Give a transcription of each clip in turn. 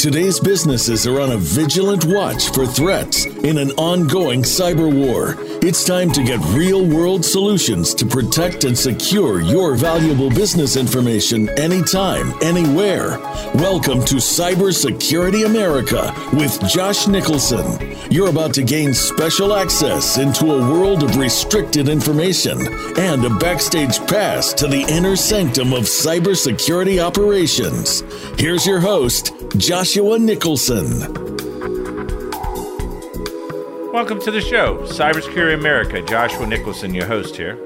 Today's businesses are on a vigilant watch for threats in an ongoing cyber war. It's time to get real world solutions to protect and secure your valuable business information anytime, anywhere. Welcome to Cybersecurity America with Josh Nicholson. You're about to gain special access into a world of restricted information and a backstage pass to the inner sanctum of cybersecurity operations. Here's your host, Joshua Nicholson. Welcome to the show, Cybersecurity America. Joshua Nicholson, your host here.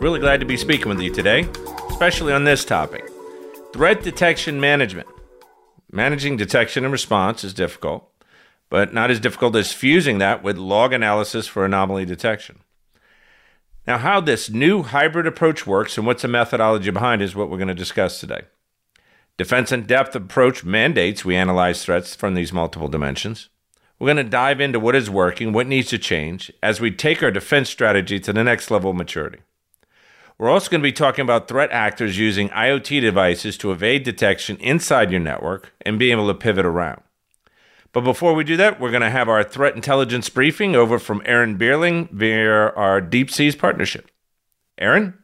Really glad to be speaking with you today, especially on this topic threat detection management. Managing detection and response is difficult, but not as difficult as fusing that with log analysis for anomaly detection. Now, how this new hybrid approach works and what's the methodology behind is what we're going to discuss today. Defense in depth approach mandates we analyze threats from these multiple dimensions. We're going to dive into what is working, what needs to change as we take our defense strategy to the next level of maturity. We're also going to be talking about threat actors using IoT devices to evade detection inside your network and being able to pivot around. But before we do that, we're going to have our threat intelligence briefing over from Aaron Beerling via our Deep Seas partnership. Aaron?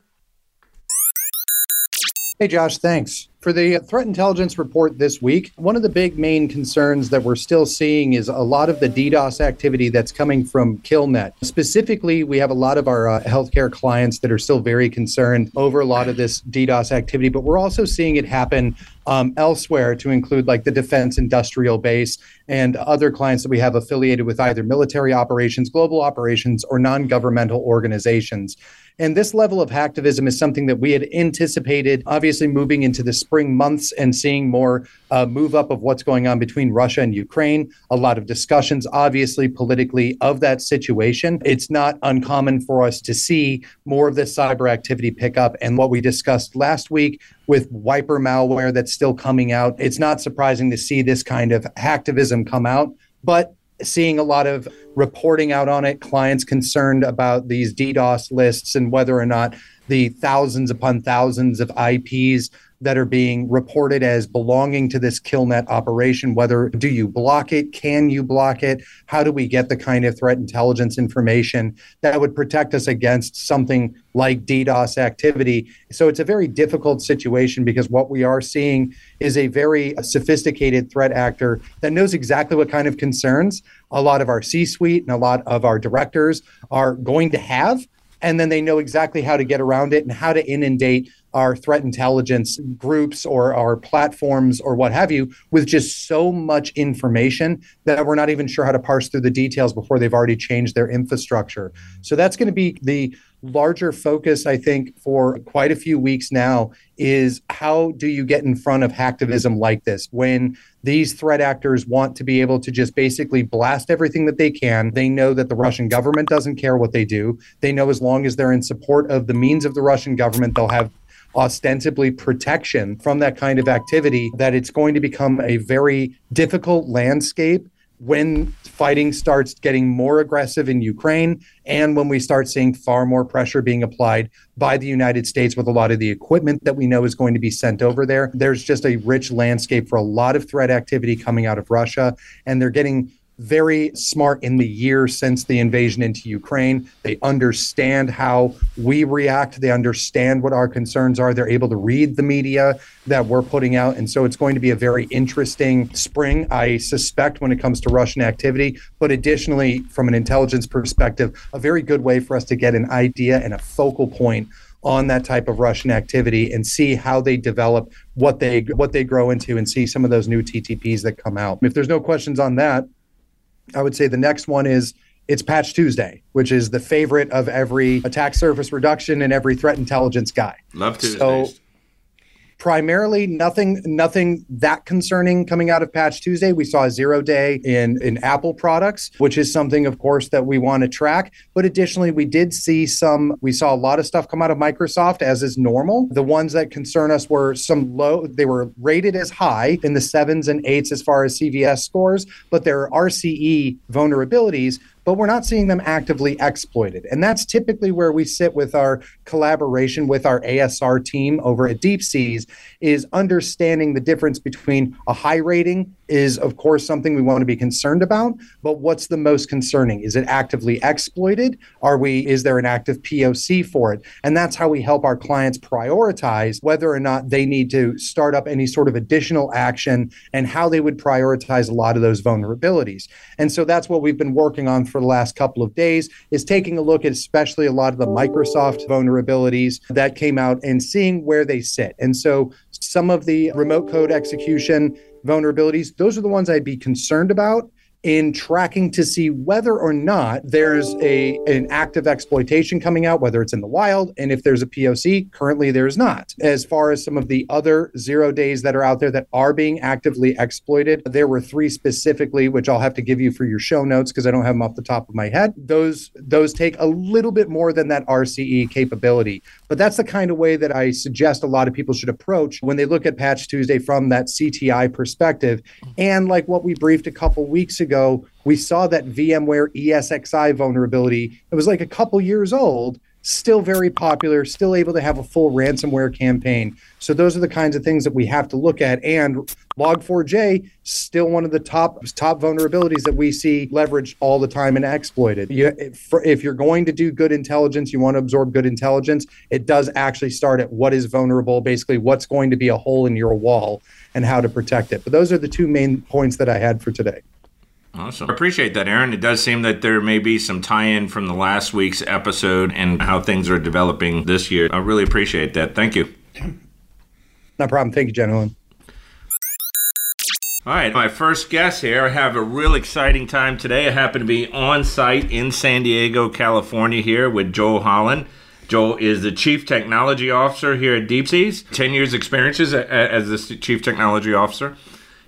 Hey, Josh, thanks. For the threat intelligence report this week, one of the big main concerns that we're still seeing is a lot of the DDoS activity that's coming from Killnet. Specifically, we have a lot of our uh, healthcare clients that are still very concerned over a lot of this DDoS activity, but we're also seeing it happen um, elsewhere to include like the defense industrial base and other clients that we have affiliated with either military operations, global operations, or non governmental organizations. And this level of hacktivism is something that we had anticipated, obviously, moving into the spring months and seeing more uh, move up of what's going on between Russia and Ukraine. A lot of discussions, obviously, politically, of that situation. It's not uncommon for us to see more of this cyber activity pick up. And what we discussed last week with wiper malware that's still coming out, it's not surprising to see this kind of hacktivism come out. But seeing a lot of reporting out on it, clients concerned about these DDoS lists and whether or not the thousands upon thousands of IPs that are being reported as belonging to this killnet operation whether do you block it can you block it how do we get the kind of threat intelligence information that would protect us against something like DDoS activity? So it's a very difficult situation because what we are seeing is a very sophisticated threat actor that knows exactly what kind of concerns a lot of our C suite and a lot of our directors are going to have and then they know exactly how to get around it and how to inundate our threat intelligence groups or our platforms or what have you with just so much information that we're not even sure how to parse through the details before they've already changed their infrastructure. So that's going to be the larger focus, I think, for quite a few weeks now is how do you get in front of hacktivism like this when these threat actors want to be able to just basically blast everything that they can. They know that the Russian government doesn't care what they do. They know as long as they're in support of the means of the Russian government, they'll have ostensibly protection from that kind of activity, that it's going to become a very difficult landscape when fighting starts getting more aggressive in Ukraine and when we start seeing far more pressure being applied by the United States with a lot of the equipment that we know is going to be sent over there. There's just a rich landscape for a lot of threat activity coming out of Russia, and they're getting very smart in the year since the invasion into Ukraine. They understand how we react. They understand what our concerns are. They're able to read the media that we're putting out. And so it's going to be a very interesting spring, I suspect, when it comes to Russian activity. But additionally, from an intelligence perspective, a very good way for us to get an idea and a focal point on that type of Russian activity and see how they develop, what they what they grow into, and see some of those new TTPs that come out. If there's no questions on that, I would say the next one is it's Patch Tuesday, which is the favorite of every attack surface reduction and every threat intelligence guy. Love Tuesdays. So primarily nothing nothing that concerning coming out of patch tuesday. We saw a zero day in in apple products which is something of course that we want to track. But additionally we did see some we saw a lot of stuff come out of microsoft as is normal. The ones that concern us were some low they were rated as high in the sevens and eights as far as cvs scores but there are rce vulnerabilities but we're not seeing them actively exploited. And that's typically where we sit with our collaboration with our ASR team over at Deep Seas is understanding the difference between a high rating is, of course, something we want to be concerned about. But what's the most concerning? Is it actively exploited? Are we? Is there an active POC for it? And that's how we help our clients prioritize whether or not they need to start up any sort of additional action and how they would prioritize a lot of those vulnerabilities. And so that's what we've been working on for the last couple of days is taking a look at especially a lot of the Microsoft vulnerabilities that came out and seeing where they sit. And so some of the remote code execution vulnerabilities, those are the ones I'd be concerned about in tracking to see whether or not there's a an active exploitation coming out whether it's in the wild and if there's a POC currently there's not. As far as some of the other zero days that are out there that are being actively exploited there were three specifically which I'll have to give you for your show notes because I don't have them off the top of my head. Those those take a little bit more than that RCE capability but that's the kind of way that I suggest a lot of people should approach when they look at Patch Tuesday from that CTI perspective. And like what we briefed a couple weeks ago ago, we saw that VMware ESXi vulnerability. It was like a couple years old, still very popular, still able to have a full ransomware campaign. So those are the kinds of things that we have to look at. And Log4j still one of the top top vulnerabilities that we see leveraged all the time and exploited. You, if, if you're going to do good intelligence, you want to absorb good intelligence. It does actually start at what is vulnerable, basically what's going to be a hole in your wall and how to protect it. But those are the two main points that I had for today. Awesome. I appreciate that, Aaron. It does seem that there may be some tie in from the last week's episode and how things are developing this year. I really appreciate that. Thank you. No problem. Thank you, gentlemen. All right, my first guest here. I have a real exciting time today. I happen to be on site in San Diego, California, here with Joel Holland. Joel is the Chief Technology Officer here at DeepSeas. 10 years experiences as the Chief Technology Officer.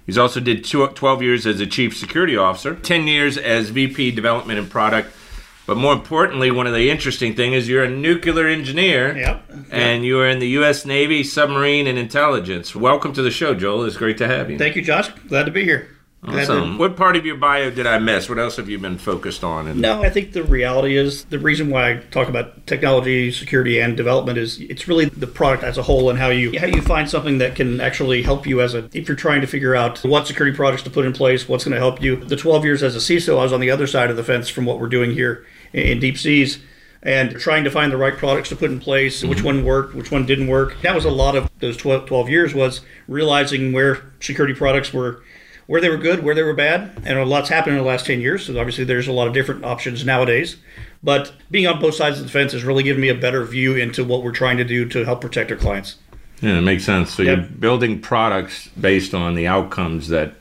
He's also did 12 years as a chief security officer, 10 years as VP development and product. But more importantly, one of the interesting things is you're a nuclear engineer. Yep. And you are in the U.S. Navy submarine and intelligence. Welcome to the show, Joel. It's great to have you. Thank you, Josh. Glad to be here. Awesome. What part of your bio did I miss? What else have you been focused on? And... No, I think the reality is the reason why I talk about technology, security, and development is it's really the product as a whole and how you how you find something that can actually help you as a if you're trying to figure out what security products to put in place, what's going to help you. The 12 years as a CISO, I was on the other side of the fence from what we're doing here in deep seas and trying to find the right products to put in place, mm-hmm. which one worked, which one didn't work. That was a lot of those 12, 12 years was realizing where security products were where they were good, where they were bad, and a lot's happened in the last 10 years. So obviously, there's a lot of different options nowadays. But being on both sides of the fence has really given me a better view into what we're trying to do to help protect our clients. Yeah, it makes sense. So yep. you're building products based on the outcomes that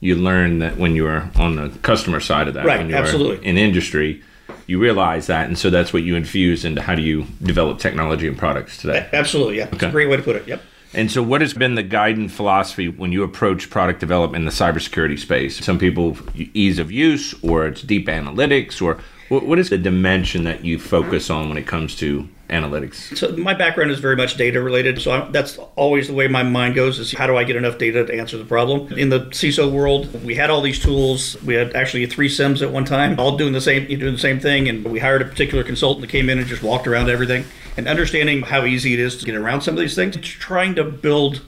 you learn that when you are on the customer side of that, right? When you absolutely. in industry, you realize that, and so that's what you infuse into how do you develop technology and products today. Absolutely, yeah. Okay. That's a great way to put it. Yep. And so, what has been the guiding philosophy when you approach product development in the cybersecurity space? Some people ease of use, or it's deep analytics, or what is the dimension that you focus on when it comes to analytics? So my background is very much data related. So I'm, that's always the way my mind goes: is how do I get enough data to answer the problem? In the CISO world, we had all these tools. We had actually three SIEMs at one time, all doing the same, doing the same thing. And we hired a particular consultant that came in and just walked around everything and understanding how easy it is to get around some of these things, it's trying to build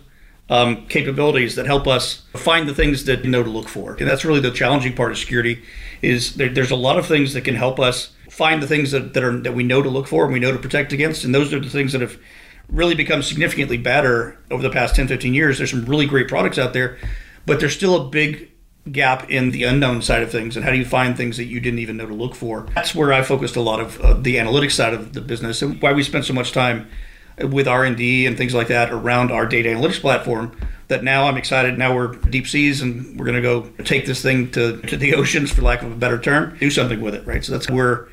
um, capabilities that help us find the things that you know to look for. And that's really the challenging part of security is there, there's a lot of things that can help us find the things that, that are that we know to look for and we know to protect against. And those are the things that have really become significantly better over the past 10, 15 years. There's some really great products out there, but there's still a big gap in the unknown side of things and how do you find things that you didn't even know to look for that's where i focused a lot of uh, the analytics side of the business and why we spent so much time with r&d and things like that around our data analytics platform that now i'm excited now we're deep seas and we're going to go take this thing to, to the oceans for lack of a better term do something with it right so that's where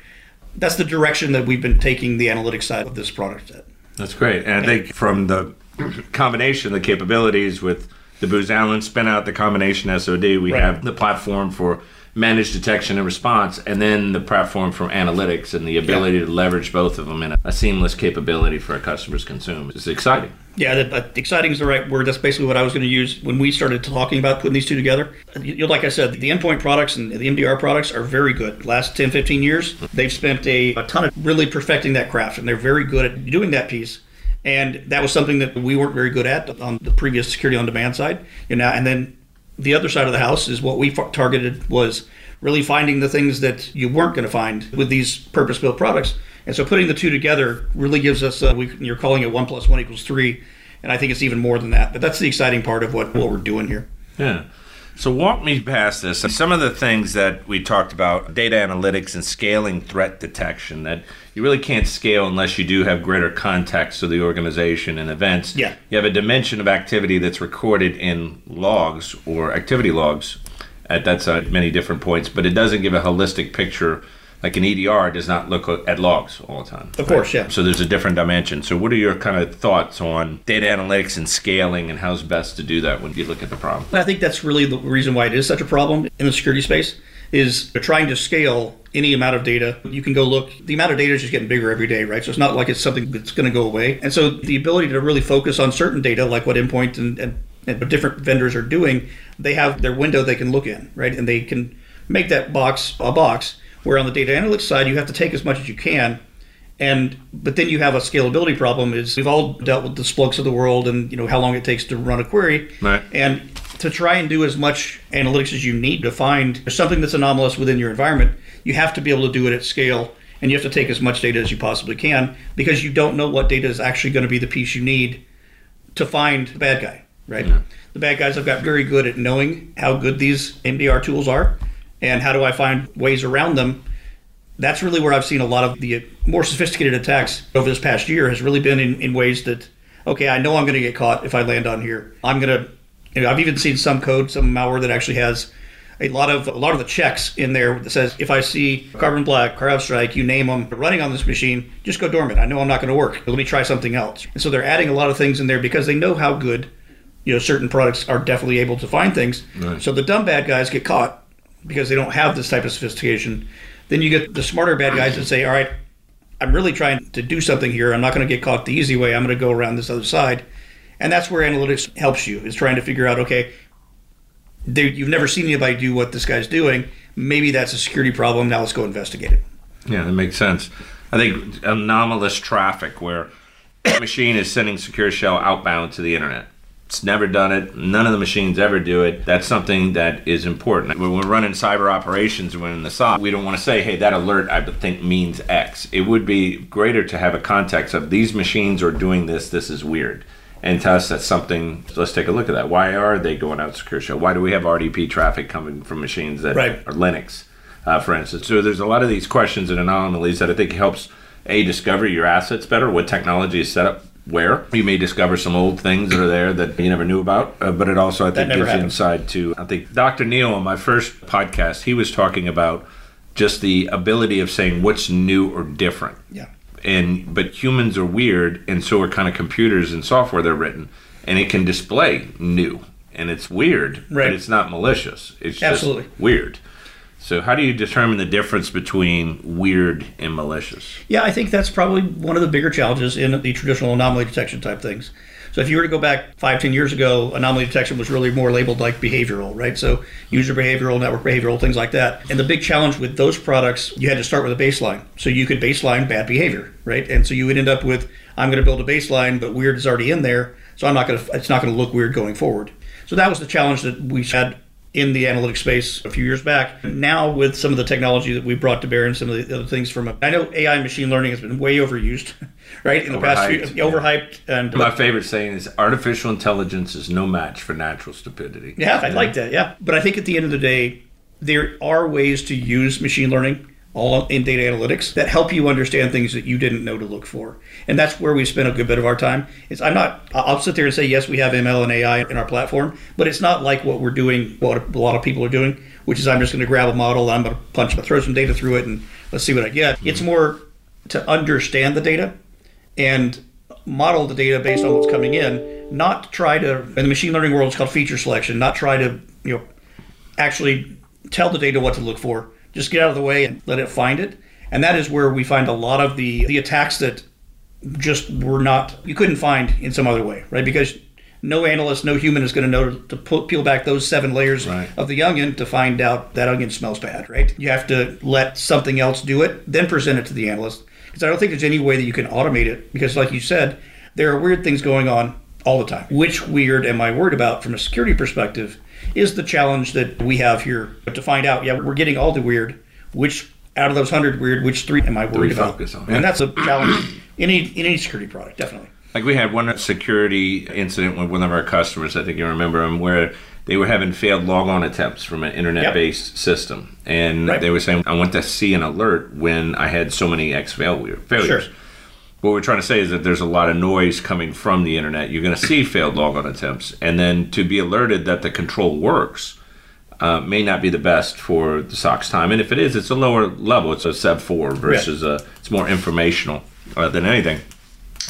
that's the direction that we've been taking the analytics side of this product at. that's great and i think from the combination of the capabilities with the Booz Allen spin out the combination SOD. We right. have the platform for managed detection and response, and then the platform for analytics and the ability yeah. to leverage both of them in a, a, seamless capability for our customers to consume. It's exciting. Yeah, the, uh, exciting is the right word. That's basically what I was going to use when we started talking about putting these two together. You, like I said, the endpoint products and the MDR products are very good. Last 10, 15 years, they've spent a, a ton of really perfecting that craft, and they're very good at doing that piece and that was something that we weren't very good at on the previous security on demand side. You know, and then the other side of the house is what we targeted was really finding the things that you weren't going to find with these purpose-built products. And so putting the two together really gives us, uh, we, you're calling it one plus one equals three. And I think it's even more than that. But that's the exciting part of what, what we're doing here. Yeah. So walk me past this. Some of the things that we talked about, data analytics and scaling threat detection, that you really can't scale unless you do have greater context of the organization and events. Yeah. You have a dimension of activity that's recorded in logs or activity logs. At, that's at many different points, but it doesn't give a holistic picture like an EDR does not look at logs all the time. Of course, yeah. So there's a different dimension. So what are your kind of thoughts on data analytics and scaling and how's best to do that when you look at the problem? I think that's really the reason why it is such a problem in the security space is trying to scale any amount of data. You can go look, the amount of data is just getting bigger every day, right? So it's not like it's something that's going to go away. And so the ability to really focus on certain data, like what Endpoint and, and, and different vendors are doing, they have their window they can look in, right? And they can make that box a box where on the data analytics side, you have to take as much as you can. And but then you have a scalability problem. Is we've all dealt with the Splunks of the world, and you know how long it takes to run a query. Right. And to try and do as much analytics as you need to find something that's anomalous within your environment, you have to be able to do it at scale, and you have to take as much data as you possibly can because you don't know what data is actually going to be the piece you need to find the bad guy. Right. Yeah. The bad guys have got very good at knowing how good these MDR tools are and how do I find ways around them? That's really where I've seen a lot of the more sophisticated attacks over this past year has really been in, in ways that, okay, I know I'm going to get caught if I land on here. I'm going to, you know, I've even seen some code, some malware that actually has a lot of a lot of the checks in there that says if I see Carbon Black, CrowdStrike, you name them running on this machine, just go dormant. I know I'm not going to work. Let me try something else. And so they're adding a lot of things in there because they know how good, you know, certain products are definitely able to find things. So the dumb bad guys get caught because they don't have this type of sophistication. Then you get the smarter bad guys that say, all right, I'm really trying to do something here. I'm not going to get caught the easy way. I'm going to go around this other side. And that's where analytics helps you, is trying to figure out, okay, you've never seen anybody do what this guy's doing. Maybe that's a security problem. Now let's go investigate it. Yeah, that makes sense. I think anomalous traffic where a machine is sending secure shell outbound to the internet it's never done it. None of the machines ever do it. That's something that is important. When we're running cyber operations, when in the SOC, we don't want to say, hey, that alert I think means X. It would be greater to have a context of these machines are doing this, this is weird. And tell us that's something, let's take a look at that. Why are they going out secure shell? Why do we have RDP traffic coming from machines that right. are Linux, uh, for instance? So there's a lot of these questions and anomalies that I think helps a discover your assets better what technology is set up where you may discover some old things that are there that you never knew about. Uh, but it also, I think, gives you insight to. I think Dr. Neal on my first podcast, he was talking about just the ability of saying what's new or different. Yeah. And but humans are weird, and so are kind of computers and software they're written, and it can display new, and it's weird, right. but it's not malicious. It's Absolutely. just weird. So, how do you determine the difference between weird and malicious? Yeah, I think that's probably one of the bigger challenges in the traditional anomaly detection type things. So, if you were to go back five, ten years ago, anomaly detection was really more labeled like behavioral, right? So, user behavioral, network behavioral, things like that. And the big challenge with those products, you had to start with a baseline. So, you could baseline bad behavior, right? And so, you would end up with, I'm going to build a baseline, but weird is already in there. So, I'm not going to, it's not going to look weird going forward. So, that was the challenge that we had in the analytics space a few years back. Now, with some of the technology that we brought to bear and some of the other things from, I know AI and machine learning has been way overused, right? In the past few, yeah. overhyped. And my favorite saying is artificial intelligence is no match for natural stupidity. Yeah, I like that. Yeah, but I think at the end of the day, there are ways to use machine learning all in data analytics that help you understand things that you didn't know to look for. And that's where we spend a good bit of our time. It's I'm not I'll sit there and say yes, we have ML and AI in our platform, but it's not like what we're doing what a lot of people are doing, which is I'm just going to grab a model, I'm going to punch throw some data through it and let's see what I get. It's more to understand the data and model the data based on what's coming in, not try to in the machine learning world it's called feature selection, not try to, you know, actually tell the data what to look for just get out of the way and let it find it. And that is where we find a lot of the the attacks that just were not you couldn't find in some other way, right? Because no analyst, no human is going to know to peel back those seven layers right. of the onion to find out that onion smells bad, right? You have to let something else do it, then present it to the analyst. Because I don't think there's any way that you can automate it. Because, like you said, there are weird things going on all the time. Which weird am I worried about from a security perspective is the challenge that we have here but to find out. Yeah, we're getting all the weird. Which out of those hundred weird, which three am I worried about? focus on? And that's a challenge in any in any security product, definitely. Like we had one security incident with one of our customers. I think you remember them, where they were having failed logon attempts from an internet-based system, and Right. they were saying, "I want to see an alert when I had so many X failure failures." Sure. What we're trying to say is that there's a lot of noise coming from the internet. You're going to see failed logon attempts, and then to be alerted that the control works uh, may not be the best for the SOC's time. And if it is, it's a lower level. It's a Sub Four versus a. It's more informational uh, than anything,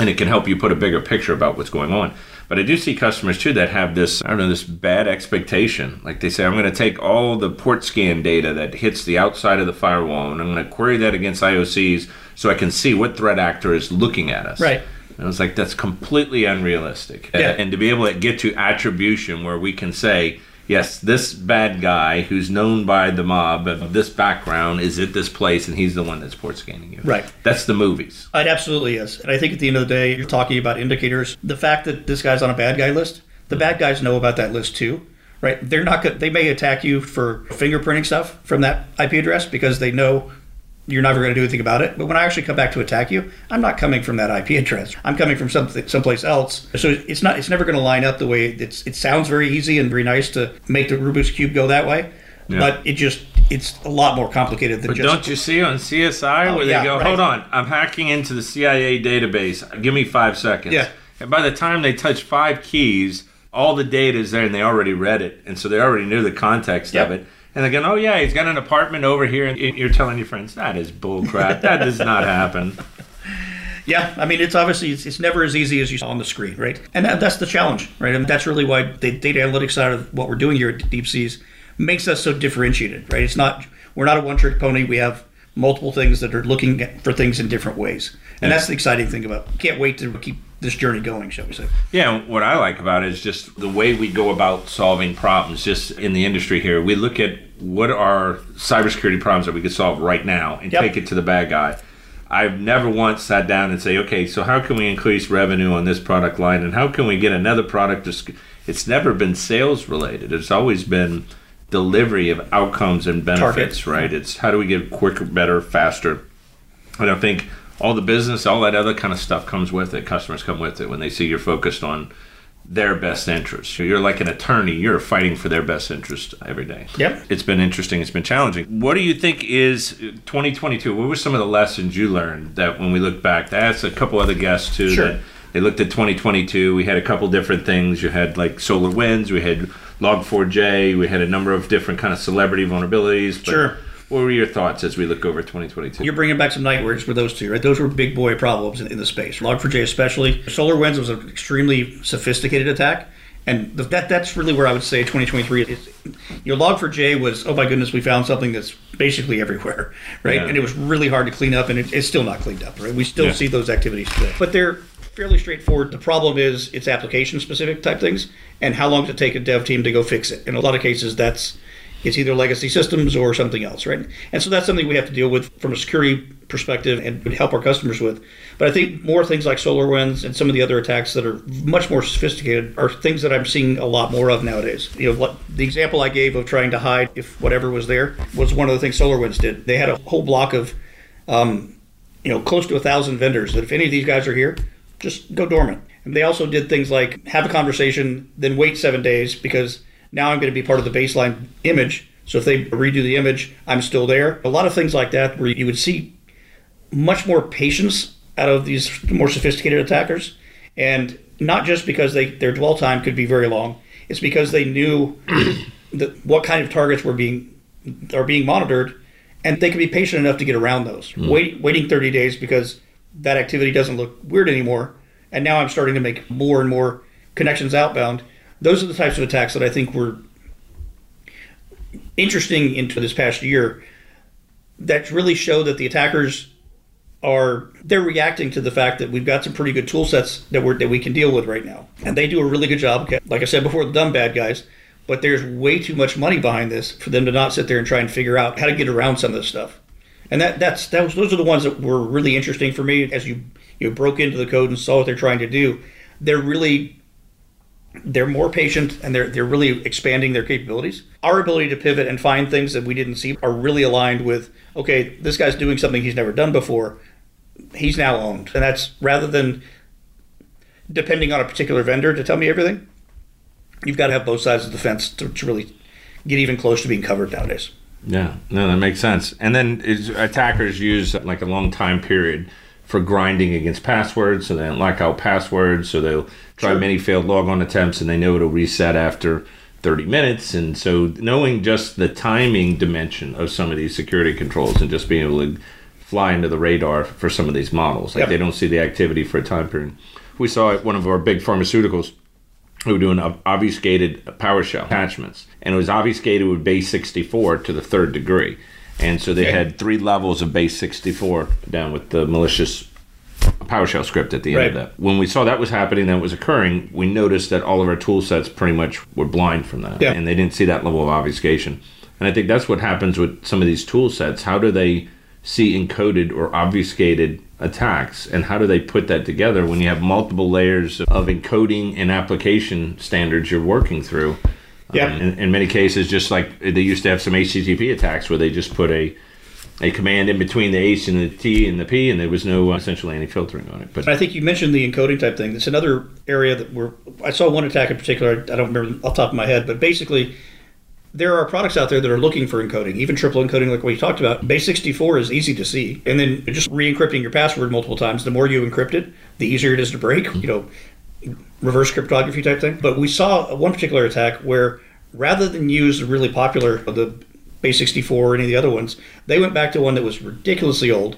and it can help you put a bigger picture about what's going on. But I do see customers too that have this, I don't know, this bad expectation. Like they say, I'm going to take all the port scan data that hits the outside of the firewall and I'm going to query that against IOCs so I can see what threat actor is looking at us. Right. And I was like, that's completely unrealistic. Yeah. And to be able to get to attribution where we can say, yes, this bad guy who's known by the mob of this background is at this place and he's the one that's port scanning you. Right. That's the movies. It absolutely is. And I think at the end of the day, you're talking about indicators. The fact that this guy's on a bad guy list, the bad guys know about that list too, right? They're not they may attack you for fingerprinting stuff from that IP address because they know you're never going to do anything about it. But when I actually come back to attack you, I'm not coming from that IP address. I'm coming from something someplace else. So it's not it's never going to line up the way it's it sounds very easy and very nice to make the Rubik's cube go that way. Yeah. But it just it's a lot more complicated than But just don't you see on CSI Oh, where yeah, they go, right. hold on, I'm hacking into the CIA database. Give me five seconds. Yeah. And by the time they touch five keys, all the data is there and they already read it. And so they already knew the context Yep. of it. And they're going, oh, yeah, he's got an apartment over here. And you're telling your friends, that is bullcrap. that does not happen. Yeah, I mean, it's obviously it's, it's never as easy as you saw on the screen, right? And that, that's the challenge, right? And that's really why the data analytics side of what we're doing here at Deep Seas makes us so differentiated, right? It's not we're not a one-trick pony. We have multiple things that are looking for things in different ways, and that's the exciting thing about. Can't wait to keep this journey going, shall we say? Yeah, what I like about it is just the way we go about solving problems. Just in the industry here, we look at what are cybersecurity problems that we could solve right now and Yep. take it to the bad guy. I've never once sat down and say, okay, so how can we increase revenue on this product line, and how can we get another product to? sc-" It's never been sales related. It's always been delivery of outcomes and benefits. Target. Right? It's how do we get quicker, better, faster. And I think all the business, all that other kind of stuff comes with it. Customers come with it when they see you're focused on their best interest. You're like an attorney. You're fighting for their best interest every day. Yep. It's been interesting. It's been challenging. What do you think is 2022? What were some of the lessons you learned that when we look back? That's a couple other guests too. Sure. That they looked at 2022. We had a couple different things. You had like SolarWinds. We had Log4j. We had a number of different kind of celebrity vulnerabilities. But Sure. What were your thoughts as we look over 2022? You're bringing back some nightmares with those two, right? Those were big boy problems in, in the space. Log4j especially. SolarWinds was an extremely sophisticated attack. And the, that that's really where I would say 2023 is. Your Log4j was, oh my goodness, we found something that's basically everywhere, right? Yeah. And it was really hard to clean up, and it, it's still not cleaned up, right? We still Yeah. see those activities today. But they're fairly straightforward. The problem is it's application specific type things, and how long does it take a dev team to go fix it? In a lot of cases, that's it's either legacy systems or something else, right? And so that's something we have to deal with from a security perspective and help our customers with. But I think more things like SolarWinds and some of the other attacks that are much more sophisticated are things that I'm seeing a lot more of nowadays. You know, the example I gave of trying to hide if whatever was there was one of the things SolarWinds did. They had a whole block of, um, you know, close to a thousand vendors that if any of these guys are here, just go dormant. And they also did things like have a conversation, then wait seven days because now I'm going to be part of the baseline image. So if they redo the image, I'm still there. A lot of things like that where you would see much more patience out of these more sophisticated attackers. And not just because they their dwell time could be very long, it's because they knew that what kind of targets were being are being monitored and they can be patient enough to get around those. Hmm. Wait, waiting 30 days because that activity doesn't look weird anymore. And now I'm starting to make more and more connections outbound. Those are the types of attacks that I think were interesting into this past year that really show that the attackers are they're reacting to the fact that we've got some pretty good tool sets that we that we can deal with right now, and they do a really good job. Like I said before, the dumb bad guys, but there's way too much money behind this for them to not sit there and try and figure out how to get around some of this stuff. And that that's that was, those are the ones that were really interesting for me as you you broke into the code and saw what they're trying to do. They're really they're more patient and they're they're really expanding their capabilities. Our ability to pivot and find things that we didn't see are really aligned with okay, this guy's doing something he's never done before. He's now owned, and that's rather than depending on a particular vendor to tell me everything. You've got to have both sides of the fence to, to really get even close to being covered nowadays. Yeah, no, that makes sense. And then attackers use like a long time period for grinding against passwords, so they don't lock out passwords, so they'll try sure. many failed logon attempts, and they know it'll reset after 30 minutes. And so knowing just the timing dimension of some of these security controls and just being able to fly into the radar for some of these models, like yep. they don't see the activity for a time period. We saw at one of our big pharmaceuticals who were doing obfuscated PowerShell attachments, and it was obfuscated with base 64 to the third degree. And so they okay. had three levels of base 64 down with the malicious PowerShell script at the end right. of that. When we saw that was happening, that was occurring, we noticed that all of our tool sets pretty much were blind from that. Yeah. And they didn't see that level of obfuscation. And I think that's what happens with some of these tool sets. How do they see encoded or obfuscated attacks and how do they put that together when you have multiple layers of encoding and application standards you're working through yeah um, in, in, many cases just like they used to have some http attacks where they just put a a command in between the h and the t and the p and there was no uh, essentially any filtering on it but i think you mentioned the encoding type thing That's another area that we're i saw one attack in particular i don't remember off the top of my head but basically there are products out there that are looking for encoding, even triple encoding, like we talked about. Base 64 is easy to see. And then just re encrypting your password multiple times, the more you encrypt it, the easier it is to break, you know, reverse cryptography type thing. But we saw one particular attack where rather than use the really popular, the Base 64 or any of the other ones, they went back to one that was ridiculously old,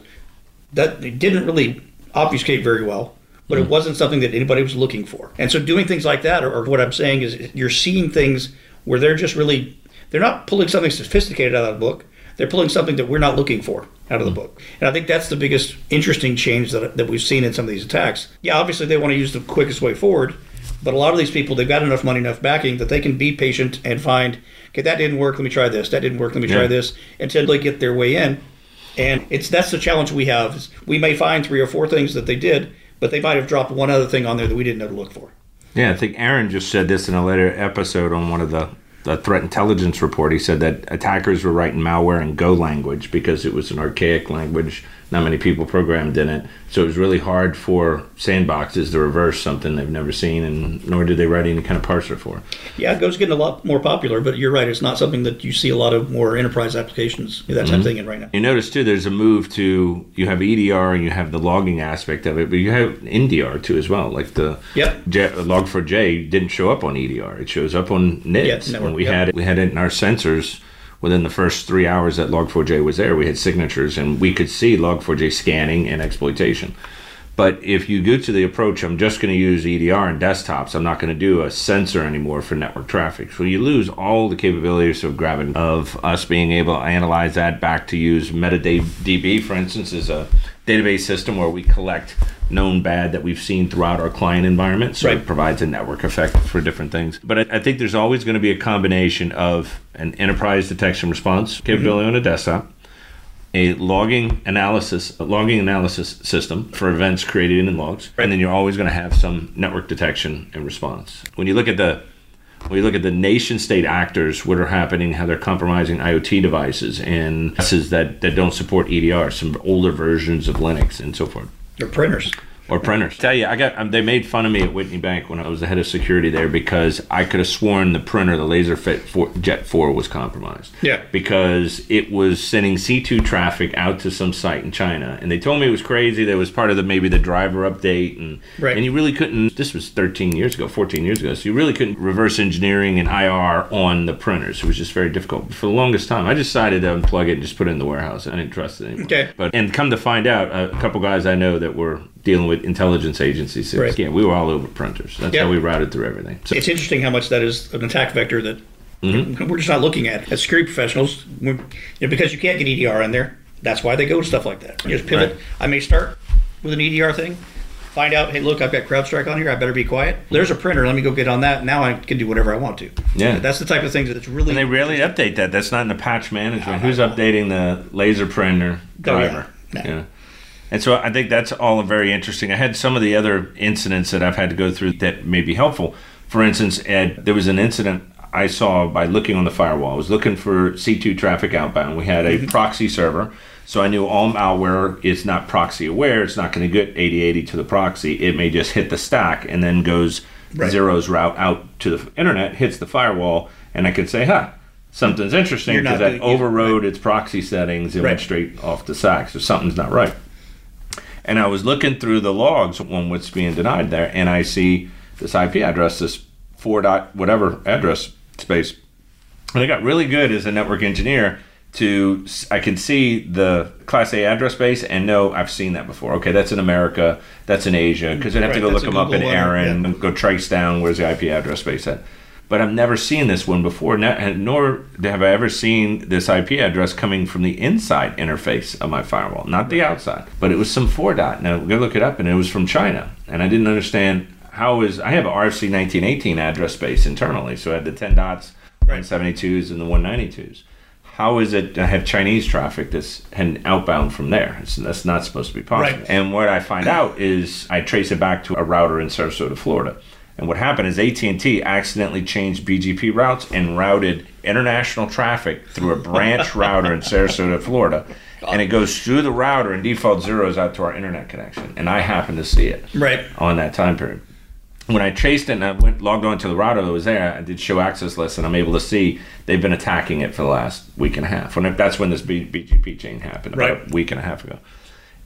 that didn't really obfuscate very well but it mm. wasn't something that anybody was looking for. And so doing things like that, or, or, what I'm saying is you're seeing things where they're just really they're not pulling something sophisticated out of the book. They're pulling something that we're not looking for out of the hmm. book. And I think that's the biggest interesting change that, that we've seen in some of these attacks. Yeah, obviously they want to use the quickest way forward, but a lot of these people, they've got enough money, enough backing that they can be patient and find, okay, that didn't work, let me try this. That didn't work, let me yeah. try this, until they get their way in. And it's that's the challenge we have. Is we may find three or four things that they did, but they might have dropped one other thing on there that we didn't know to look for. Yeah, I think Aaron just said this in a later episode on one of the the threat intelligence report, he said that attackers were writing malware in Go language because it was an archaic language not many people programmed in it. So it was really hard for sandboxes to reverse something they've never seen, and nor did they write any kind of parser for. Yeah, Go's getting a lot more popular, but you're right. It's not something that you see a lot of more enterprise applications that mm-hmm. type of thing in right now. You notice too, there's a move to you have EDR and you have the logging aspect of it, but you have NDR too as well. Like the yep. J, Log4j didn't show up on EDR; it shows up on NIDS. Yeah, when we yep. had it, we had it in our sensors within the first three hours that Log4j was there, we had signatures and we could see Log4j scanning and exploitation. But if you go to the approach, I'm just going to use EDR and desktops. I'm not going to do a sensor anymore for network traffic. So you lose all the capabilities of Gravity of us being able to analyze that back to use MetaDB, for instance, as a database system where we collect known bad that we've seen throughout our client environment. So right. it provides a network effect for different things. But I, I think there's always going to be a combination of an enterprise detection response capability mm-hmm. on a desktop, a logging analysis a logging analysis system for events created in logs, right. and then you're always going to have some network detection and response. When you look at the when you look at the nation state actors, what are happening, how they're compromising IoT devices and devices that, that don't support EDR, some older versions of Linux and so forth. They're printers or printers. Tell you, I got um, they made fun of me at Whitney Bank when I was the head of security there because I could have sworn the printer, the LaserJet Jet 4, was compromised. Yeah. Because it was sending C2 traffic out to some site in China, and they told me it was crazy. That was part of the maybe the driver update, and right. and you really couldn't. This was 13 years ago, 14 years ago, so you really couldn't reverse engineering and IR on the printers. It was just very difficult. For the longest time, I decided to unplug it and just put it in the warehouse. I didn't trust it anymore. Okay. But and come to find out, a couple guys I know that were dealing with intelligence agencies. Right. Yeah, we were all over printers. That's how we routed through everything. So, it's interesting how much that is an attack vector that mm-hmm. we're just not looking at as security professionals. You know, because you can't get EDR in there. That's why they go to stuff like that. You just pivot. Right. I may start with an EDR thing, find out, hey, look, I've got CrowdStrike on here. I better be quiet. There's a printer. Let me go get on that. Now I can do whatever I want to. Yeah, that's the type of thing that's really. And they rarely update that. That's not in the patch management. Who's updating the laser printer driver? Oh, yeah. No. yeah. And so I think that's all very interesting. I had some of the other incidents that I've had to go through that may be helpful. For instance, Ed, there was an incident I saw by looking on the firewall. I was looking for C2 traffic outbound. We had a mm-hmm. proxy server. So I knew all malware is not proxy aware. It's not going to get 8080 to the proxy. It may just hit the stack and then goes right. zeros route out to the internet, hits the firewall, and I could say, huh, something's interesting because that overrode right. its proxy settings and right. went straight off the stack. So something's not right. And I was looking through the logs on what's being denied there, and I see this IP address, this four dot whatever address space. And I got really good as a network engineer to I can see the class A address space and know I've seen that before. Okay, that's in America, that's in Asia, because I'd have right, to go look them up in ARIN, yeah. and go trace down where's the IP address space at. But I've never seen this one before, nor have I ever seen this IP address coming from the inside interface of my firewall, not the outside. But it was some 4 dot. Now, go look it up, and it was from China. And I didn't understand how is I have an RFC 1918 address space internally, so I had the 10 dots, right. 172s, and the 192s. How is it I have Chinese traffic that's and outbound from there? It's, that's not supposed to be possible. Right. And what I find out is I trace it back to a router in Sarasota, Florida. And what happened is AT&T accidentally changed BGP routes and routed international traffic through a branch router in Sarasota, Florida. And it goes through the router and default zeros out to our internet connection. And I happen to see it right on that time period when I traced it and I went logged on to the router that was there, I did show access list, and I'm able to see they've been attacking it for the last week and a half. When that's when this B, BGP chain happened, about right. a week and a half ago.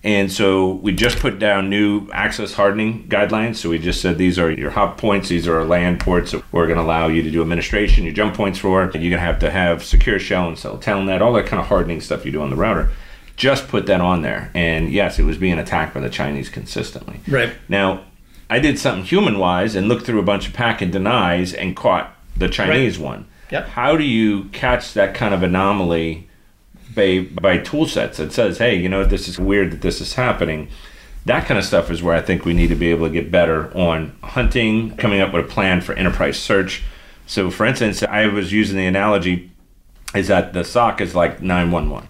And so we just put down new access hardening guidelines. So we just said these are your hop points, these are our land ports that we're going to allow you to do administration, your jump points for. And you're going to have to have secure shell and cell telnet, all that kind of hardening stuff you do on the router. Just put that on there. And yes, it was being attacked by the Chinese consistently. Right. Now, I did something human wise and looked through a bunch of pack and denies and caught the Chinese right. one. Yep. How do you catch that kind of anomaly by, by tool sets that says, hey, you know, this is weird that this is happening? That kind of stuff is where I think we need to be able to get better on hunting, coming up with a plan for enterprise search. So, for instance, I was using the analogy is that the SOC is like 911.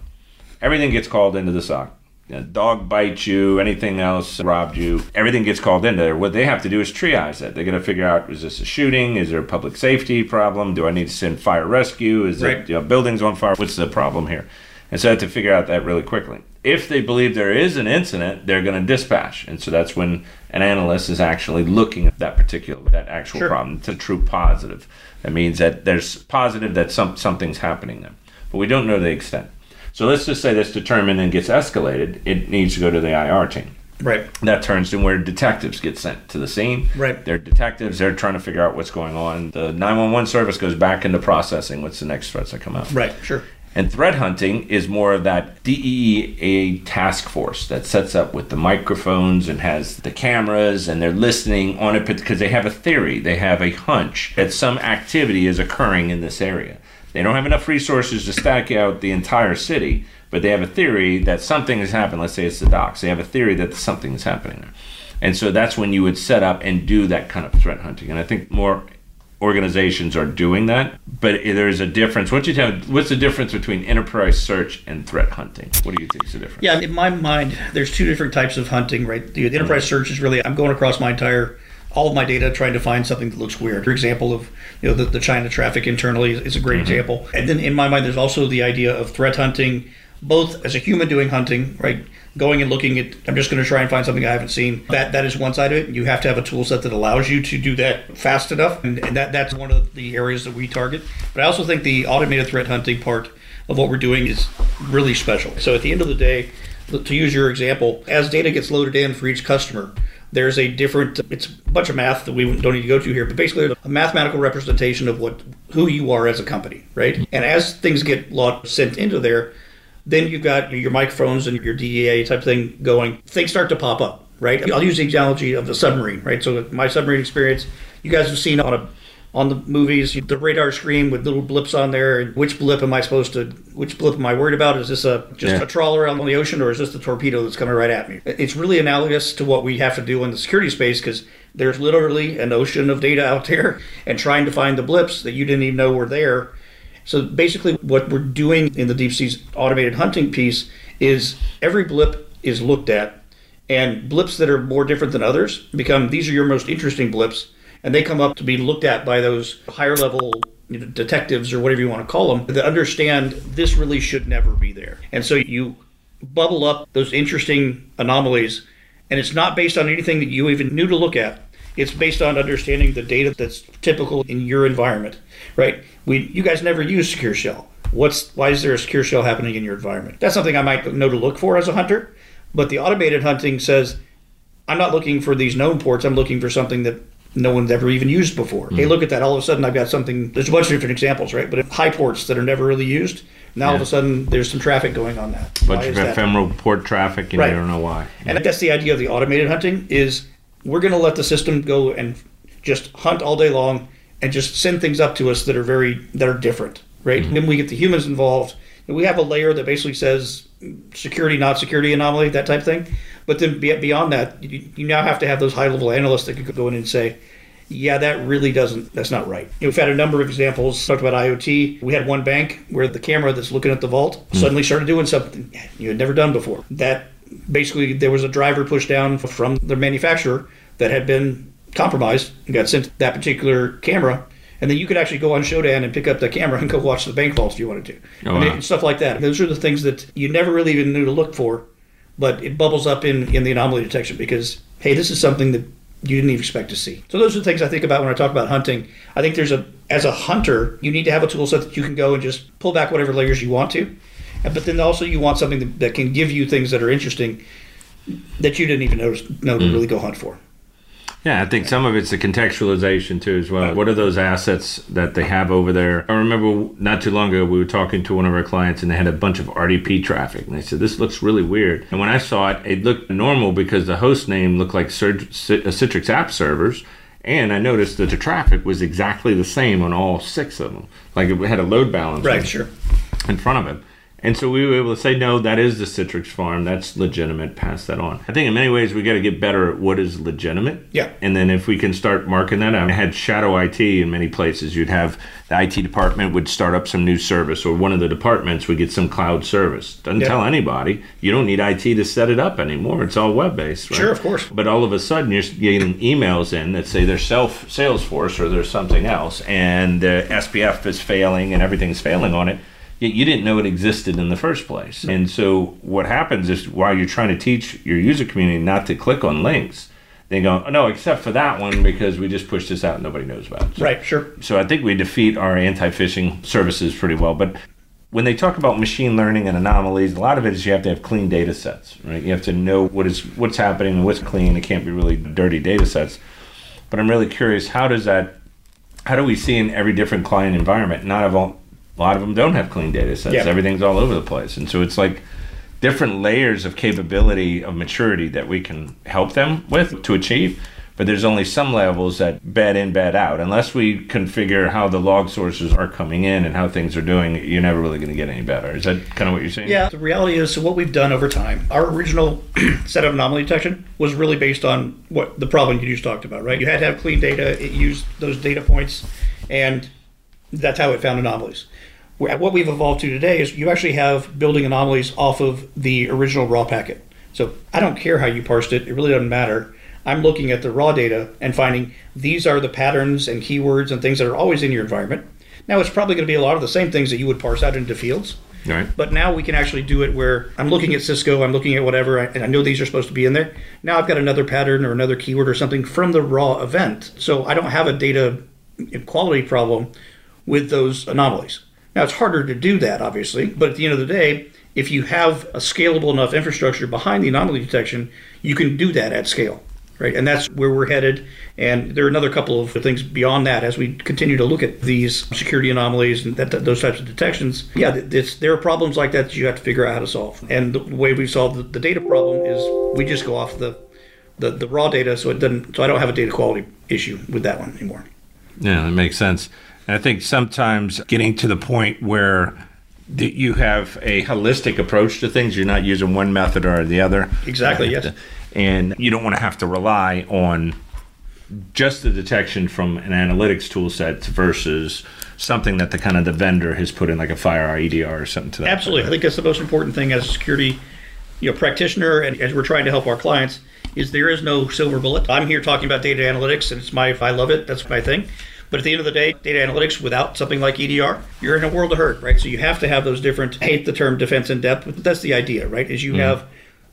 Everything gets called into the SOC a dog bites you, anything else robbed you, everything gets called in there. What they have to do is triage that. They got to figure out is this a shooting? Is there a public safety problem? Do I need to send fire rescue? Is right. it you know, buildings on fire? What's the problem here? And so I have to figure out that really quickly. If they believe there is an incident, they're going to dispatch. And so that's when an analyst is actually looking at that particular, that actual sure. problem. It's a true positive. That means that there's positive that some, something's happening there. But we don't know the extent. So let's just say that's determined and gets escalated. It needs to go to the IR team. Right. That turns to where detectives get sent to the scene. Right. They're detectives. They're trying to figure out what's going on. The 911 service goes back into processing. What's the next threats that come out? Right. Sure. And threat hunting is more of that DEA task force that sets up with the microphones and has the cameras and they're listening on it because they have a theory, they have a hunch that some activity is occurring in this area. They don't have enough resources to stack out the entire city, but they have a theory that something has happened. Let's say it's the docks. They have a theory that something is happening there. And so that's when you would set up and do that kind of threat hunting. And I think more organizations are doing that, but there's a difference. What you tell, what's the difference between enterprise search and threat hunting? What do you think is the difference? Yeah, in my mind, there's two different types of hunting. Right, the, enterprise mm-hmm. search is really I'm going across my entire all of my data trying to find something that looks weird. For example, of you know the, the China traffic internally is a great mm-hmm. example. And then in my mind, there's also the idea of threat hunting, both as a human doing hunting, right? Going and looking at, I'm just going to try and find something I haven't seen. That that is one side of it. You have to have a tool set that allows you to do that fast enough, and, and that that's one of the areas that we target. But I also think the automated threat hunting part of what we're doing is really special. So at the end of the day, to use your example, as data gets loaded in for each customer, there's a different it's a bunch of math that we don't need to go to here but basically a mathematical representation of what who you are as a company right and as things get sent into there then you've got your microphones and your DEA type thing going things start to pop up right i'll use the analogy of the submarine right so my submarine experience you guys have seen on a on the movies, the radar screen with little blips on there. And which blip am I supposed to? Which blip am I worried about? Is this a just yeah. a trawler on the ocean, or is this the torpedo that's coming right at me? It's really analogous to what we have to do in the security space because there's literally an ocean of data out there, and trying to find the blips that you didn't even know were there. So basically, what we're doing in the deep seas automated hunting piece is every blip is looked at, and blips that are more different than others become these are your most interesting blips and they come up to be looked at by those higher level you know, detectives or whatever you want to call them that understand this really should never be there. And so you bubble up those interesting anomalies, and it's not based on anything that you even knew to look at. It's based on understanding the data that's typical in your environment, right? We, you guys never use secure shell. What's why is there a secure shell happening in your environment? That's something I might know to look for as a hunter. But the automated hunting says, I'm not looking for these known ports. I'm looking for something that no one's ever even used before. Mm. Hey, look at that. All of a sudden, I've got something. There's a bunch of different examples, right? But high ports that are never really used. Now yeah. all of a sudden, there's some traffic going on that. A bunch of ephemeral that? port traffic, and right. you don't know why. And that's the idea of the automated hunting is we're going to let the system go and just hunt all day long and just send things up to us that are very that are different, right? Mm-hmm. Then we get the humans involved. And we have a layer that basically says security, not security anomaly, that type of thing. But then beyond that, you, you now have to have those high level analysts that could go in and say, yeah, that really doesn't, that's not right. You know, we've had a number of examples, talked about IoT. We had one bank where the camera that's looking at the vault mm. suddenly started doing something you had never done before. That basically, there was a driver pushed down from the manufacturer that had been compromised and got sent that particular camera. And then you could actually go on Shodan and pick up the camera and go watch the bank vault if you wanted to. Oh, wow. stuff like that. Those are the things that you never really even knew to look for but it bubbles up in, in the anomaly detection because, hey, this is something that you didn't even expect to see. So those are the things I think about when I talk about hunting. I think there's a, as a hunter, you need to have a tool set that you can go and just pull back whatever layers you want to. But then also you want something that, that can give you things that are interesting that you didn't even notice, know to mm. really go hunt for. Yeah, I think some of it's the contextualization too as well. What are those assets that they have over there? I remember not too long ago we were talking to one of our clients and they had a bunch of RDP traffic and they said this looks really weird. And when I saw it, it looked normal because the host name looked like uh, Citrix app servers. And I noticed that the traffic was exactly the same on all six of them. Like it had a load balance. right, sure. in front of it. And so we were able to say, no, that is the Citrix farm. That's legitimate. Pass that on. I think in many ways we got to get better at what is legitimate. Yeah. And then if we can start marking that out, I had shadow IT in many places. You'd have the IT department would start up some new service, or one of the departments would get some cloud service. Doesn't tell anybody. You don't need IT to set it up anymore. It's all web based. Right? Sure, of course. But all of a sudden you're getting emails in that say there's self Salesforce or there's something else, and the SPF is failing and everything's failing on it you didn't know it existed in the first place. And so what happens is while you're trying to teach your user community not to click on links, they go, oh, no, except for that one because we just pushed this out and nobody knows about it. So, right, sure. So I think we defeat our anti-phishing services pretty well. But when they talk about machine learning and anomalies, a lot of it is you have to have clean data sets, right? You have to know what is what's happening and what's clean. It can't be really dirty data sets. But I'm really curious, how does that how do we see in every different client environment, not of all a lot of them don't have clean data sets. Everything's all over the place. And so it's like different layers of capability of maturity that we can help them with to achieve. But there's only some levels that bed in, bed out. Unless we configure how the log sources are coming in and how things are doing, you're never really going to get any better. Is that kind of what you're saying? Yeah. The reality is, so what we've done over time, our original set of anomaly detection was really based on what the problem you just talked about, right? You had to have clean data. It used those data points, and that's how it found anomalies what we've evolved to today is you actually have building anomalies off of the original raw packet. So I don't care how you parsed it, it really doesn't matter. I'm looking at the raw data and finding these are the patterns and keywords and things that are always in your environment. Now it's probably going to be a lot of the same things that you would parse out into fields. Right. But now we can actually do it where I'm looking at Cisco, I'm looking at whatever, and I know these are supposed to be in there. Now I've got another pattern or another keyword or something from the raw event. So I don't have a data quality problem with those anomalies. Now, it's harder to do that, obviously, but at the end of the day, if you have a scalable enough infrastructure behind the anomaly detection, you can do that at scale, right? And that's where we're headed. And there are another couple of things beyond that as we continue to look at these security anomalies and that, those types of detections. Yeah, there are problems like that that you have to figure out how to solve. And the way we've solved the, the data problem is we just go off the, the, the raw data, so it doesn't. So I don't have a data quality issue with that one anymore. Yeah, that makes sense. And I think sometimes getting to the point where you have a holistic approach to things, you're not using one method or the other. Exactly, yes. And you don't want to have to rely on just the detection from an analytics tool set versus something that the kind of the vendor has put in like a FireEye EDR or something to that. Absolutely. I think that's the most important thing as a security you know practitioner and as we're trying to help our clients is there is no silver bullet. I'm here talking about data analytics, and it's my if I love it. That's my thing. But at the end of the day, data analytics without something like EDR, you're in a world of hurt, right? So you have to have those different. I hate the term defense in depth, but that's the idea, right? Is you mm. have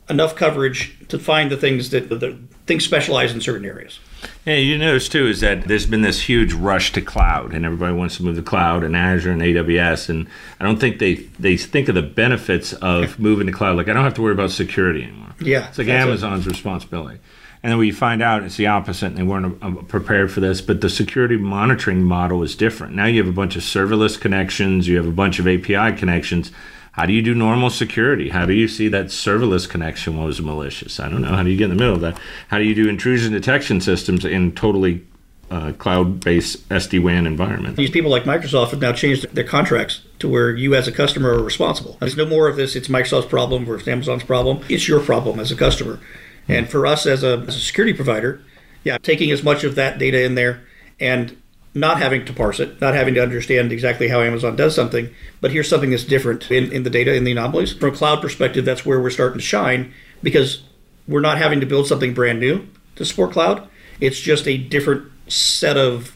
enough coverage to find the things that the things specialize in certain areas. Yeah, you notice too is that there's been this huge rush to cloud, and everybody wants to move to cloud and Azure and AWS, and I don't think they they think of the benefits of moving to cloud. Like I don't have to worry about security anymore. Yeah, it's like Amazon's it. responsibility. And then we find out it's the opposite, and they weren't uh, prepared for this. But the security monitoring model is different. Now you have a bunch of serverless connections, you have a bunch of API connections how do you do normal security? How do you see that serverless connection was malicious? I don't know. How do you get in the middle of that? How do you do intrusion detection systems in totally uh, cloud-based SD-WAN environment? These people like Microsoft have now changed their contracts to where you as a customer are responsible. There's no more of this. It's Microsoft's problem versus Amazon's problem. It's your problem as a customer. And for us as a, as a security provider, yeah, taking as much of that data in there and not having to parse it, not having to understand exactly how Amazon does something, but here's something that's different in, in the data, in the anomalies. From a cloud perspective, that's where we're starting to shine because we're not having to build something brand new to support cloud. It's just a different set of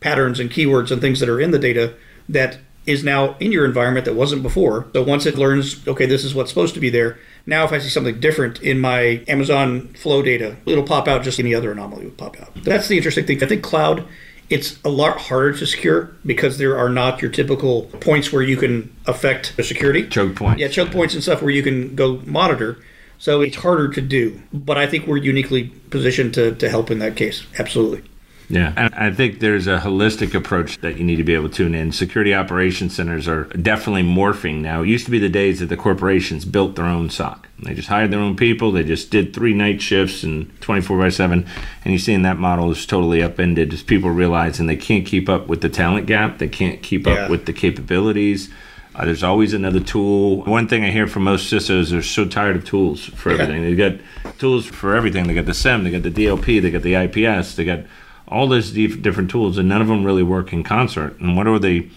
patterns and keywords and things that are in the data that is now in your environment that wasn't before. So once it learns, okay, this is what's supposed to be there, now if I see something different in my Amazon flow data, it'll pop out just any other anomaly would pop out. That's the interesting thing. I think cloud it's a lot harder to secure because there are not your typical points where you can affect the security. Choke points. Yeah, choke points and stuff where you can go monitor. So it's harder to do. But I think we're uniquely positioned to, to help in that case. Absolutely. Yeah, and I think there's a holistic approach that you need to be able to tune in. Security operations centers are definitely morphing now. It used to be the days that the corporations built their own SOC. They just hired their own people. They just did three night shifts and 24 by 7. And you're seeing that model is totally upended as people realizing they can't keep up with the talent gap. They can't keep yeah. up with the capabilities. Uh, there's always another tool. One thing I hear from most CISOs, is they're so tired of tools for everything. Yeah. They got tools for everything. They got the SIEM, they got the DLP, they got the IPS, they got all those different tools, and none of them really work in concert. And what are the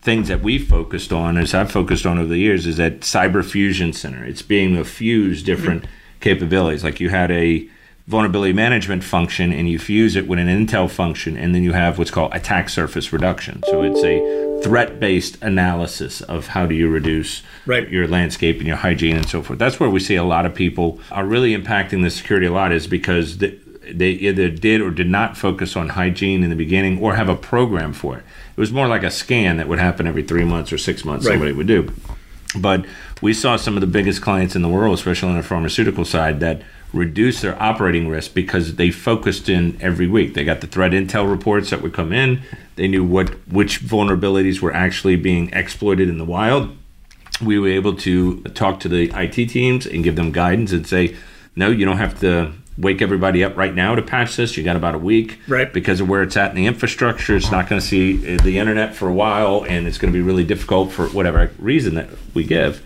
things that we've focused on, as I've focused on over the years, is that cyber fusion center. It's being to fuse different mm-hmm. capabilities. Like you had a vulnerability management function and you fuse it with an intel function, and then you have what's called attack surface reduction. So it's a threat based analysis of how do you reduce right. your landscape and your hygiene and so forth. That's where we see a lot of people are really impacting the security a lot, is because the, they either did or did not focus on hygiene in the beginning or have a program for it. It was more like a scan that would happen every three months or six months, right. somebody would do. But we saw some of the biggest clients in the world, especially on the pharmaceutical side, that reduced their operating risk because they focused in every week. They got the threat intel reports that would come in. They knew what which vulnerabilities were actually being exploited in the wild. We were able to talk to the IT teams and give them guidance and say, no, you don't have to wake everybody up right now to patch this. You got about a week, right? Because of where it's at in the infrastructure, it's not going to see the internet for a while, and it's going to be really difficult for whatever reason that we give.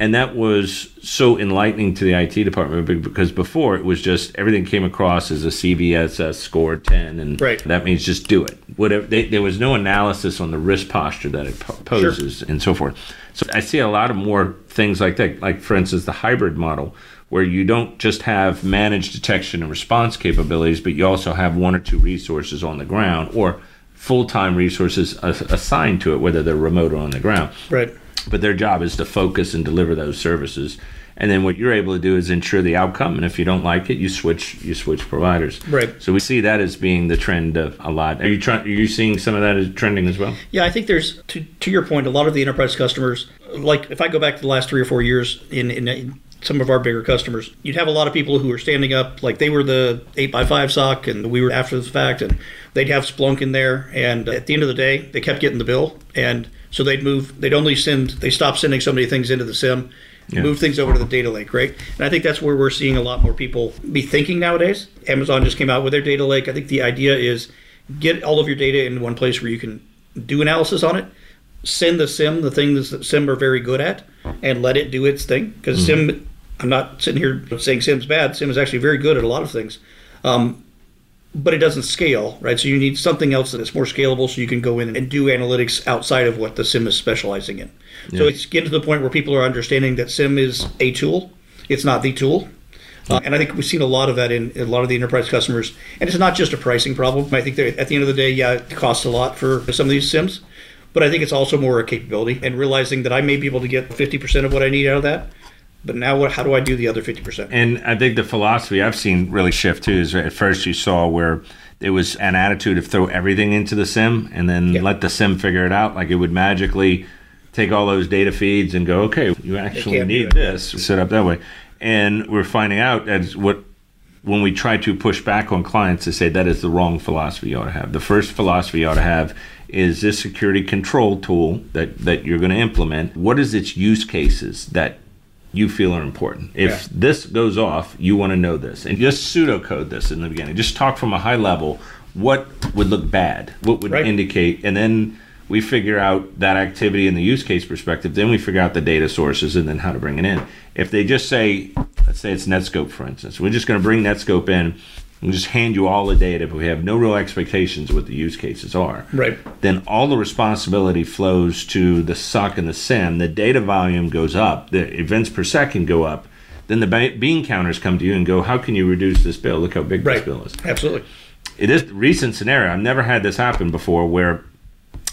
And that was so enlightening to the IT department because before it was just everything came across as a CVSS score 10, and right. that means just do it. Whatever they, there was no analysis on the risk posture that it poses sure. and so forth. So I see a lot of more things like that, like for instance the hybrid model where you don't just have managed detection and response capabilities, but you also have one or two resources on the ground or full time resources assigned to it, whether they're remote or on the ground. Right. But their job is to focus and deliver those services. And then what you're able to do is ensure the outcome. And if you don't like it, you switch you switch providers. Right. So we see that as being the trend of a lot. Are you trying? Are you seeing some of that as trending as well? Yeah, I think there's to to your point. A lot of the enterprise customers, like if I go back to the last three or four years in in some of our bigger customers, you'd have a lot of people who were standing up like they were the 8x5 SOC, and we were after the fact, and they'd have Splunk in there. And at the end of the day, they kept getting the bill. And so they'd move, they'd only send, they stopped sending so many things into the SIEM, yeah. move things over to the data lake, right? And I think that's where we're seeing a lot more people be thinking nowadays. Amazon just came out with their data lake. I think the idea is get all of your data in one place where you can do analysis on it send the SIEM the things that SIEM are very good at and let it do its thing because mm-hmm. SIEM I'm not sitting here saying SIEM's bad. SIEM is actually very good at a lot of things, um, but it doesn't scale, right? So you need something else that is more scalable, so you can go in and do analytics outside of what the SIEM is specializing in. Yeah. So it's getting to the point where people are understanding that SIEM is a tool. It's not the tool. Uh, and I think we've seen a lot of that in a lot of the enterprise customers. And it's not just a pricing problem. I think that at the end of the day, yeah, it costs a lot for some of these SIEMs, but I think it's also more a capability and realizing that I may be able to get 50% of what I need out of that. But now, what, how do I do the other 50%? And I think the philosophy I've seen really shift too is at first you saw where it was an attitude of throw everything into the SIEM and then yeah. let the SIEM figure it out. Like it would magically take all those data feeds and go, okay, you actually need this set up that way. And we're finding out as what when we try to push back on clients to say that is the wrong philosophy you ought to have. The first philosophy you ought to have is this security control tool that, that you're going to implement. What is its use cases that you feel are important? If yeah. this goes off, you want to know this. And just pseudocode this in the beginning. Just talk from a high level. What would look bad? What would right. indicate? And then we figure out that activity in the use case perspective. Then we figure out the data sources and then how to bring it in. If they just say, let's say it's Netskope, for instance, we're just going to bring Netskope in and just hand you all the data, but we have no real expectations of what the use cases are. Right. Then all the responsibility flows to the SOC and the SIEM. The data volume goes up, the events per second go up. Then the bean counters come to you and go, how can you reduce this bill? Look how big right. this bill is. Absolutely. It is recent scenario. I've never had this happen before where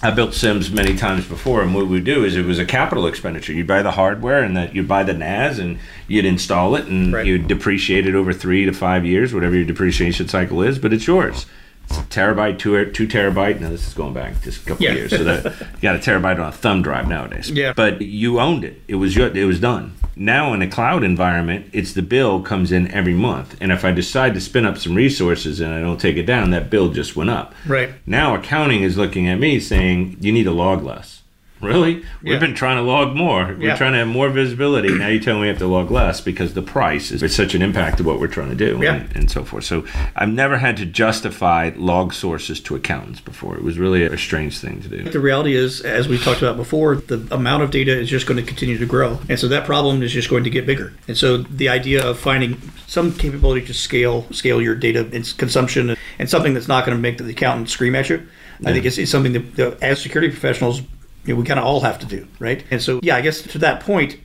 I built SIEMs many times before, and what we do is it was a capital expenditure. You'd buy the hardware, and that you'd buy the NAS, and you'd install it, and right. you'd depreciate it over three to five years, whatever your depreciation cycle is. But it's yours. It's terabyte, two two terabyte. Now this is going back just a couple yeah. years, so that you got a terabyte on a thumb drive nowadays. Yeah. But you owned it. It was your. It was done. Now in a cloud environment, it's the bill comes in every month, and if I decide to spin up some resources and I don't take it down, that bill just went up. Right. Now accounting is looking at me saying you need to log less. Really? We've yeah. been trying to log more. We're yeah. trying to have more visibility. Now you tell me we have to log less because the price is such an impact of what we're trying to do yeah. and, and, so forth. So I've never had to justify log sources to accountants before. It was really a strange thing to do. The reality is, as we talked about before, the amount of data is just going to continue to grow. And so that problem is just going to get bigger. And so the idea of finding some capability to scale scale your data consumption and something that's not going to make the accountant scream at you, I think it's, it's something that, as security professionals, you know, we kind of all have to do, right? And so, yeah, I guess to that point,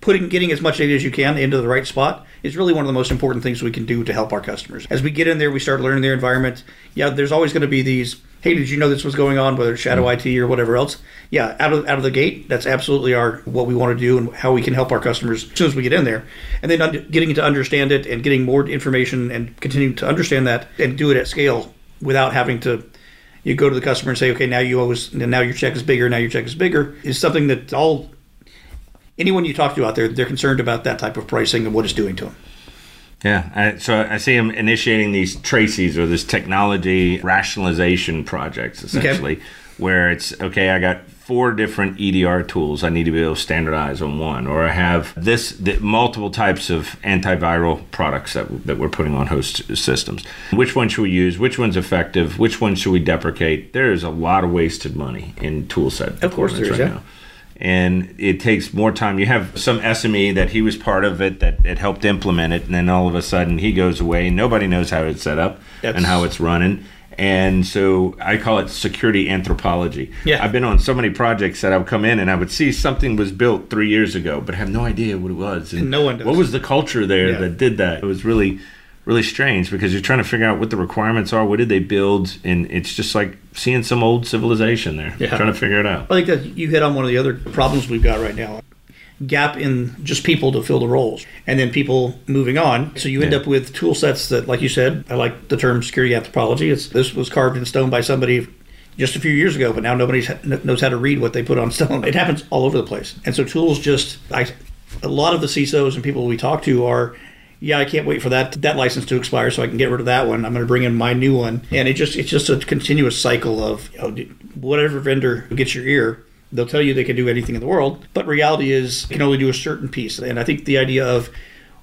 putting getting as much data as you can into the right spot is really one of the most important things we can do to help our customers. As we get in there, we start learning their environment. Yeah, there's always going to be these. Hey, did you know this was going on? Whether it's shadow. IT or whatever else. Yeah, out of out of the gate, that's absolutely our what we want to do and how we can help our customers as soon as we get in there. And then under, getting to understand it and getting more information and continuing to understand that and do it at scale without having to you go to the customer and say, okay, now you always now your check is bigger, now your check is bigger, is something that all anyone you talk to out there, they're concerned about that type of pricing and what it's doing to them. Yeah, I, so I see them initiating these traces or this technology rationalization projects essentially, okay. where it's okay. I got four different EDR tools I need to be able to standardize on one, or I have this the, multiple types of antiviral products that, that we're putting on host systems. Which one should we use? Which one's effective? Which one should we deprecate? There's a lot of wasted money in tool set. Of course, there is. Right yeah. Now and it takes more time. You have some SME that he was part of it that it helped implement it, and then all of a sudden he goes away. Nobody knows how it's set up That's, and how it's running. And so I call it security anthropology. Yeah. I've been on so many projects that I would come in and I would see something was built three years ago, but have no idea what it was. And, and no one does. What was the culture there yeah. that did that? It was really, really strange because you're trying to figure out what the requirements are. What did they build? And it's just like seeing some old civilization there, yeah. trying to figure it out. I think that you hit on one of the other problems we've got right now gap in just people to fill the roles and then people moving on. So you end yeah. up with tool sets that, like you said, I like the term security anthropology. It's, this was carved in stone by somebody just a few years ago, but now nobody knows how to read what they put on stone. It happens all over the place. And so tools just, I, a lot of the CISOs and people we talk to are, yeah, I can't wait for that that license to expire so I can get rid of that one. I'm going to bring in my new one, and it just it's just a continuous cycle of you know, whatever vendor gets your ear They'll tell you they can do anything in the world, but reality is you can only do a certain piece. And I think the idea of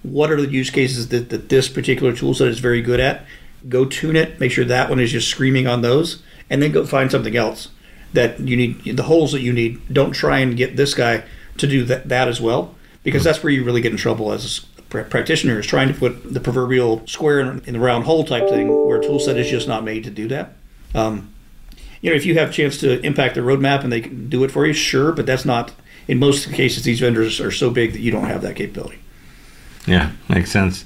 what are the use cases that, that this particular tool set is very good at, go tune it, make sure that one is just screaming on those, and then go find something else that you need, the holes that you need. Don't try and get this guy to do that, that as well, because that's where you really get in trouble as a practitioner is trying to put the proverbial square in the round hole type thing where a tool set is just not made to do that. Um, you know, if you have a chance to impact the roadmap and they can do it for you, sure, but that's not. In most cases, these vendors are so big that you don't have that capability. Yeah, makes sense.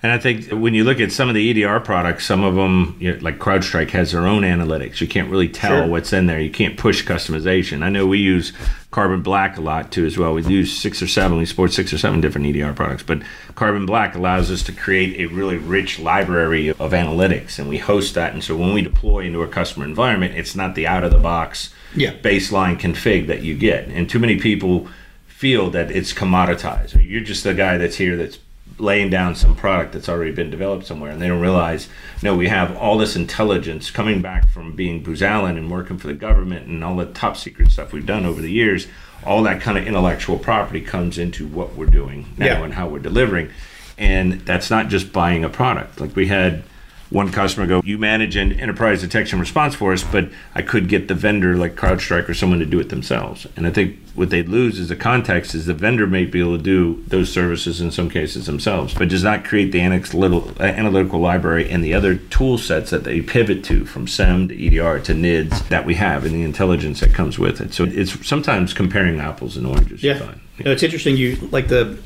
And I think when you look at some of the EDR products, some of them, you know, like CrowdStrike, has their own analytics. You can't really tell Sure. what's in there. You can't push customization. I know we use Carbon Black a lot too, as well. We use six or seven. We support six or seven different EDR products, but Carbon Black allows us to create a really rich library of analytics, and we host that. And so when we deploy into a customer environment, it's not the out of the box Yeah. baseline config that you get. And too many people feel that it's commoditized. You're just the guy that's here that's laying down some product that's already been developed somewhere, and they don't realize, no, we have all this intelligence coming back from being Booz Allen and working for the government and all the top secret stuff we've done over the years. All that kind of intellectual property comes into what we're doing now Yeah. and how we're delivering. And that's not just buying a product. Like we had one customer go, You manage an enterprise detection response for us, but I could get the vendor like CrowdStrike or someone to do it themselves. And I think what they'd lose is the context is the vendor may be able to do those services in some cases themselves, but does not create the analytical, uh, analytical library and the other tool sets that they pivot to from SIEM to EDR to NIDS that we have and the intelligence that comes with it. So it's sometimes comparing apples and oranges. Yeah, you know, it's interesting. You like the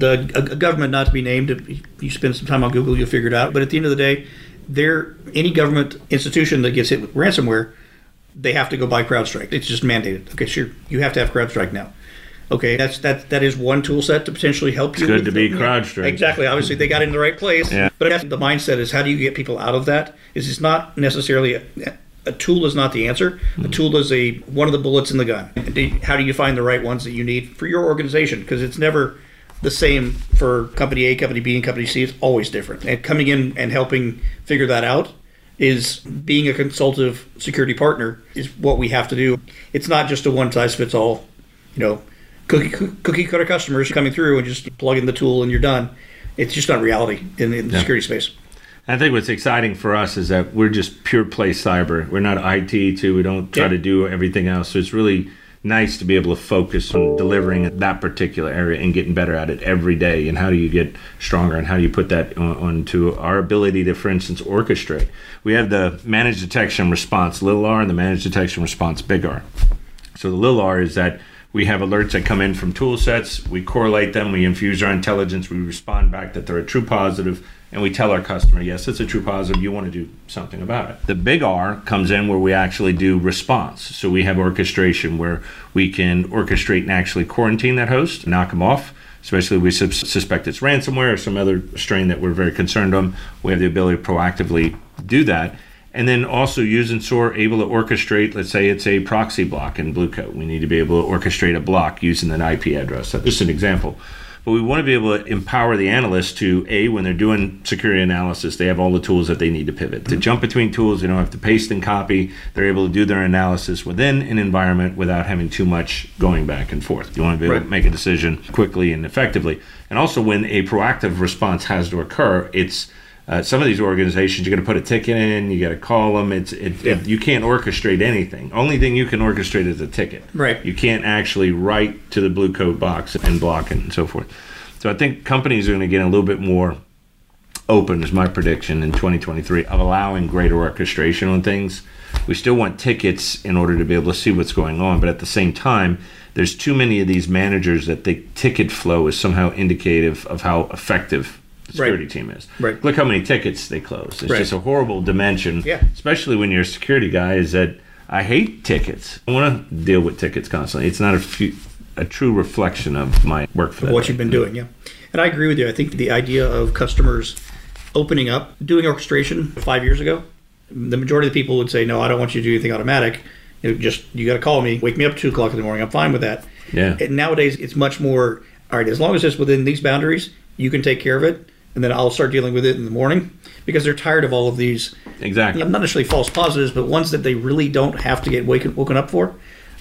the a, a government not to be named. If you spend some time on Google, you'll figure it out. But at the end of the day, there any government institution that gets hit with ransomware, they have to go buy CrowdStrike. It's just mandated. Okay, sure, you have to have CrowdStrike now. Okay, that's that that is one tool set to potentially help you. It's good to be CrowdStrike. Exactly. Obviously, they got in the right place. Yeah. But the mindset is how do you get people out of that? Is it's not necessarily a, a tool is not the answer. A Hmm. tool is a one of the bullets in the gun. How do you find the right ones that you need for your organization? Because it's never the same for company A, company B, and company C. It's always different. And coming in and helping figure that out is being a consultative security partner is what we have to do. It's not just a one size fits all. You know, cookie cookie cutter customers coming through and just plug in the tool and you're done. It's just not reality in, in the security space. I think what's exciting for us is that we're just pure play cyber. We're not IT too. We don't try Yeah. to do everything else. So it's really nice to be able to focus on delivering that particular area and getting better at it every day. And how do you get stronger? And how do you put that on, onto our ability to, for instance, orchestrate? We have the managed detection response little r and the managed detection response big R. So the little r is that we have alerts that come in from tool sets, we correlate them, we infuse our intelligence, we respond back that they're a true positive, and we tell our customer, yes, it's a true positive, you want to do something about it. The big R comes in where we actually do response. So we have orchestration where we can orchestrate and actually quarantine that host, knock them off. Especially if we suspect it's ransomware or some other strain that we're very concerned on, we have the ability to proactively do that. And then also using SOAR able to orchestrate, let's say it's a proxy block in Blue Coat. We need to be able to orchestrate a block using an IP address. That's just an example. But we want to be able to empower the analysts to A, when they're doing security analysis, they have all the tools that they need to pivot. To mm-hmm. jump between tools, they don't have to paste and copy. They're able to do their analysis within an environment without having too much going back and forth. You want to be able to make a decision quickly and effectively. And also when a proactive response has to occur, it's uh, some of these organizations, you're going to put a ticket in, you got to call them. It's it, Yeah. it, you can't orchestrate anything. Only thing you can orchestrate is a ticket. Right. You can't actually write to the blue coat box and block it and so forth. So I think companies are going to get a little bit more open, is my prediction in 2023, of allowing greater orchestration on things. We still want tickets in order to be able to see what's going on, but at the same time, there's too many of these managers that the ticket flow is somehow indicative of how effective the security Right. team is. Right. Look how many tickets they close. It's Right. just a horrible dimension, Yeah. especially when you're a security guy, is that I hate tickets. I want to deal with tickets constantly. It's not a, few, a true reflection of my work for what day. you've been doing. Yeah, and I agree with you. I think the idea of customers opening up, doing orchestration five years ago, the majority of the people would say, "No, I don't want you to do anything automatic. You know, just you got to call me, wake me up at two o'clock in the morning. I'm fine with that." Yeah. And nowadays, it's much more. All right, as long as it's within these boundaries, you can take care of it, and then I'll start dealing with it in the morning because they're tired of all of these Exactly. not necessarily false positives, but ones that they really don't have to get waken, woken up for.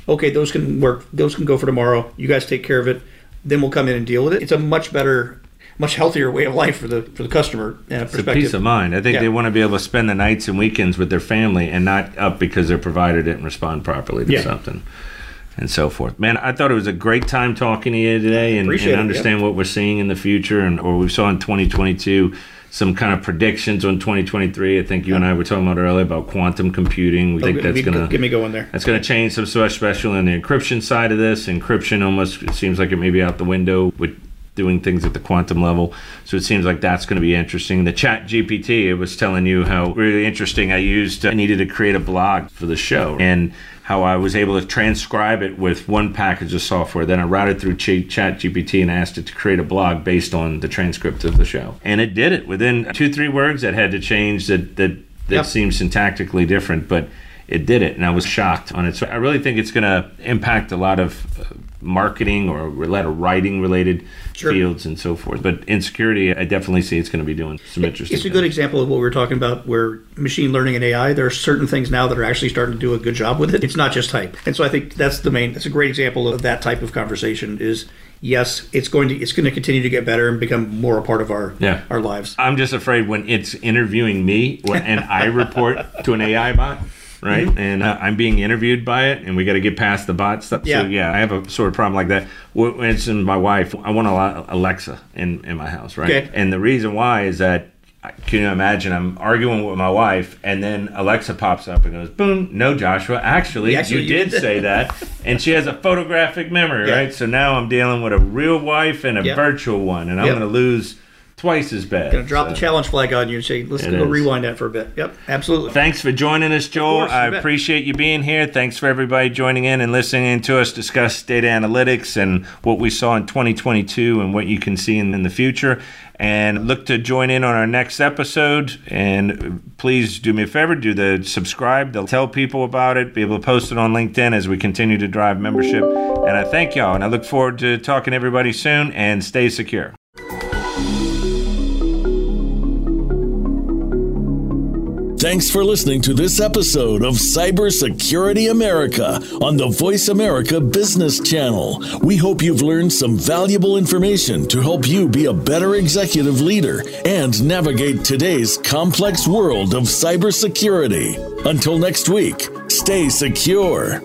Okay, those can work. Those can go for tomorrow. You guys take care of it. Then we'll come in and deal with it. It's a much better, much healthier way of life for the for the customer and It's a peace of mind. I think Yeah. they want to be able to spend the nights and weekends with their family and not up because their provider didn't respond properly to Yeah. something and so forth. Man, I thought it was a great time talking to you today and, and it, understand what we're seeing in the future and or we saw in 2022 some kind of predictions on 2023. I think you and I were talking about earlier about quantum computing. We Oh, think get- that's going to get me going there. That's going to change some stuff, especially on the encryption side of this. Encryption almost seems like it may be out the window with doing things at the quantum level. So it seems like that's going to be interesting. The Chat GPT, it was telling you how really interesting. I used, I needed to create a blog for the show, and how I was able to transcribe it with one package of software. Then I routed through Chat GPT and asked it to create a blog based on the transcript of the show. And it did it within two, three words that had to change that, that, that yep. seemed syntactically different, but it did it. And I was shocked on it. So I really think it's going to impact a lot of uh, marketing or a lot of writing related sure. fields and so forth. But in security, I definitely see it's going to be doing some interesting. It's a good example of what we are talking about, where machine learning and AI. There are certain things now that are actually starting to do a good job with it. It's not just hype, and so I think that's the main. That's a great example of that type of conversation. Is yes, it's going to it's going to continue to get better and become more a part of our yeah. our lives. I'm just afraid when it's interviewing me and I report to an AI bot right? Mm-hmm. And uh, I'm being interviewed by it, and we got to get past the bot stuff. Yeah. So yeah, I have a sort of problem like that. When it's in my wife, I want a Alexa in in my house, right? Okay. And the reason why is that. Can you imagine? I'm arguing with my wife, and then Alexa pops up and goes, "Boom! No, Joshua. Actually, actually you, you did say that." And she has a photographic memory, yeah. right? So now I'm dealing with a real wife and a yep. virtual one, and I'm yep. going to lose twice as bad. Gonna drop so. the challenge flag on you and say, let's go rewind that for a bit. Yep, absolutely. Thanks for joining us, Joel. Course, I appreciate you being here. Thanks for everybody joining in and listening to us discuss data analytics and what we saw in 2022 and what you can see in, in the future. And look to join in on our next episode. And please do me a favor, do the subscribe, they'll tell people about it, be able to post it on LinkedIn as we continue to drive membership. And I thank y'all, and I look forward to talking to everybody soon. And stay secure. Thanks for listening to this episode of Cybersecurity America on the Voice America Business Channel. We hope you've learned some valuable information to help you be a better executive leader and navigate today's complex world of cybersecurity. Until next week, stay secure.